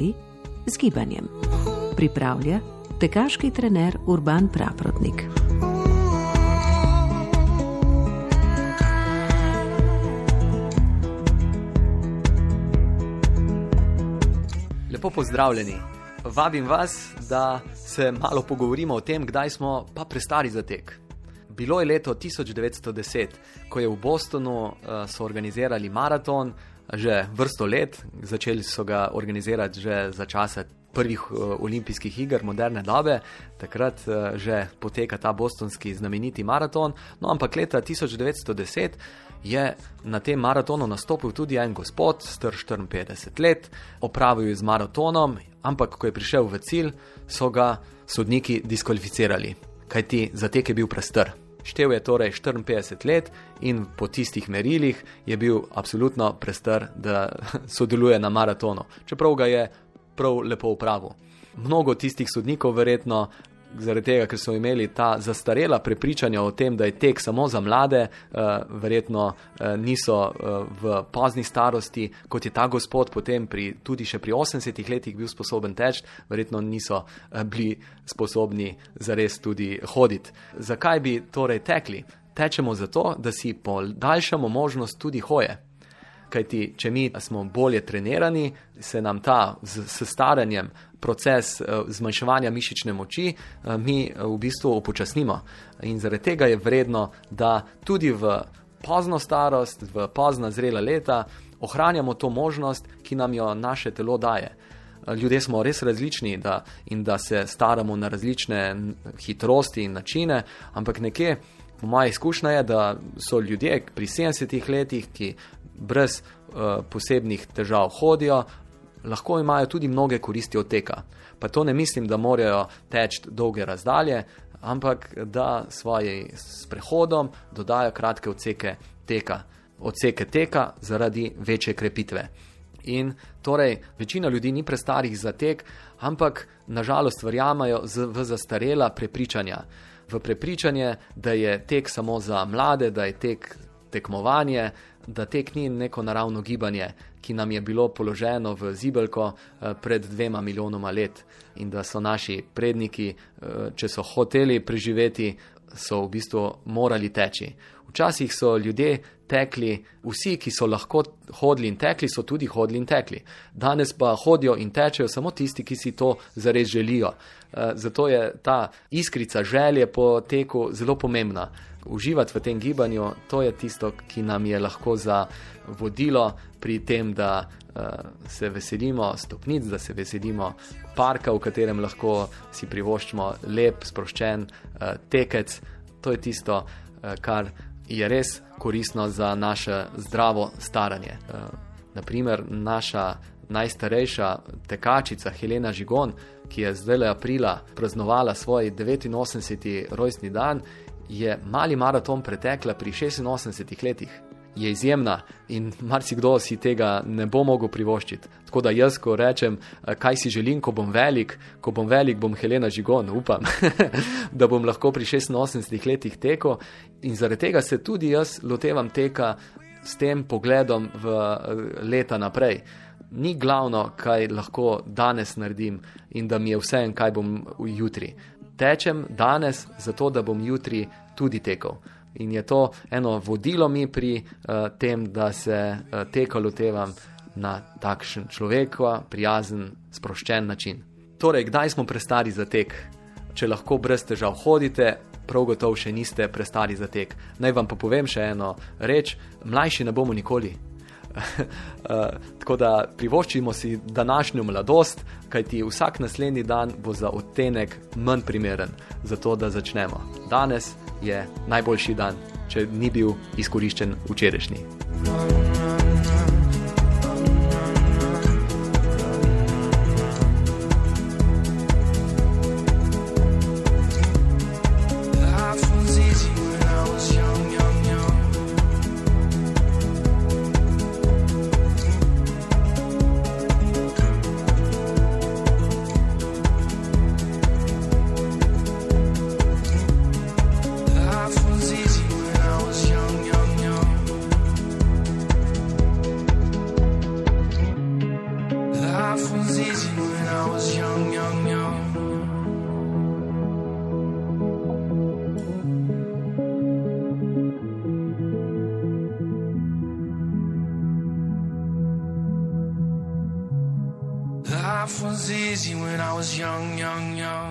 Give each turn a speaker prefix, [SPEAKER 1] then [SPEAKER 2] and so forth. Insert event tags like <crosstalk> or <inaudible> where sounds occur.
[SPEAKER 1] Zdravi z gibanjem. Pripravlja tekaški trener Urban Praprotnik.
[SPEAKER 2] Lepo pozdravljeni. Vabim vas, da se malo pogovorimo o tem, kdaj smo pa prestari za tek. Bilo je leto 1910, ko je v Bostonu uh, so organizirali maraton, že vrsto let, začeli so ga organizirati že za časa prvih uh, olimpijskih iger moderne dobe, takrat uh, že poteka ta bostonski znameniti maraton. No, ampak leta 1910 je na tem maratonu nastopil tudi en gospod, star 54 let, opravil je z maratonom, ampak ko je prišel v cilj, so ga sodniki diskvalificirali, kajti zatek je bil prestar. Štev je torej 54 let in po tistih merilih je bil absolutno prestar, da <laughs> sodeluje na maratonu, čeprav ga je prav lepo upravil. Mnogo tistih sodnikov, verjetno zaradi tega, ker so imeli ta zastarela prepričanja o tem, da je tek samo za mlade, uh, verjetno uh, niso uh, v pozni starosti, kot je ta gospod potem pri, tudi še pri 80 letih bil sposoben teči, verjetno niso uh, bili sposobni zares tudi hoditi. Zakaj bi torej tekli? Tečemo zato, da si podaljšamo možnost tudi hoje. Kajti, če mi smo bolje trenirani, se nam ta z, s staranjem proces uh, zmanjševanja mišične moči, uh, mi uh, v bistvu upočasnimo. In zaradi tega je vredno, da tudi v pozno starost, v pozna zrela leta ohranjamo to možnost, ki nam jo naše telo daje. Ljudje smo res različni da, in da se staramo na različne hitrosti in načine, ampak nekje, moja izkušnja je, da so ljudje pri 70 letih, ki brez uh, posebnih težav hodijo, lahko imajo tudi mnoge koristi od teka. Pa to ne mislim, da morajo teči dolge razdalje, ampak da svojim sprehodom dodajo kratke odseke teka. Odseke teka zaradi večje krepitve. In torej, večina ljudi ni prestarih za tek, ampak nažalost verjamajo v zastarela prepričanja. V prepričanje, da je tek samo za mlade, da je tek tekmovanje, da tek ni neko naravno gibanje, ki nam je bilo položeno v zibelko eh, pred dvema milijonoma let in da so naši predniki, eh, če so hoteli preživeti, so v bistvu morali teči. Včasih so ljudje tekli, vsi, ki so lahko hodili in tekli, so tudi hodili in tekli. Danes pa hodijo in tečejo samo tisti, ki si to zares želijo. Eh, zato je ta iskrica želje po teku zelo pomembna uživati v tem gibanju, to je tisto, ki nam je lahko za vodilo pri tem, da uh, se veselimo stopnic, da se veselimo parka, v katerem lahko si privoščimo lep, sproščen uh, tekec. To je tisto, kar je res koristno za naše zdravo staranje. Uh, naprimer, naša najstarejša tekačica Helena Žigon, ki je zdaj le aprila praznovala svoj 89. rojstni dan, je mali maraton pretekla pri 86 letih. Je izjemna in marsikdo si tega ne bo mogel privoščiti. Tako da jaz, ko rečem, kaj si želim, ko bom velik, ko bom velik, bom Helena Žigon, upam, <laughs> da bom lahko pri 86 letih tekel. In zaradi tega se tudi jaz lotevam teka s tem pogledom v eh, leta naprej. Ni glavno, kaj lahko danes naredim in da mi je vse en, kaj bom jutri tečem danes, zato da bom jutri tudi tekel. In je to eno vodilo mi pri uh, tem, da se uh, teka lotevam na takšen človekova, prijazen, sproščen način. Torej, kdaj smo prestari za tek? Če lahko brez težav hodite, prav gotovo še niste prestari za tek. Naj vam pa povem še eno reč: mlajši ne bomo nikoli. uh, <laughs> tako da privoščimo si današnjo mladosti, kajti vsak naslednji dan bo za odtenek manj primeren, zato da začnemo. Danes je najboljši dan, če ni bil izkoriščen včerajšnji.
[SPEAKER 3] Was easy when I was young, young, young.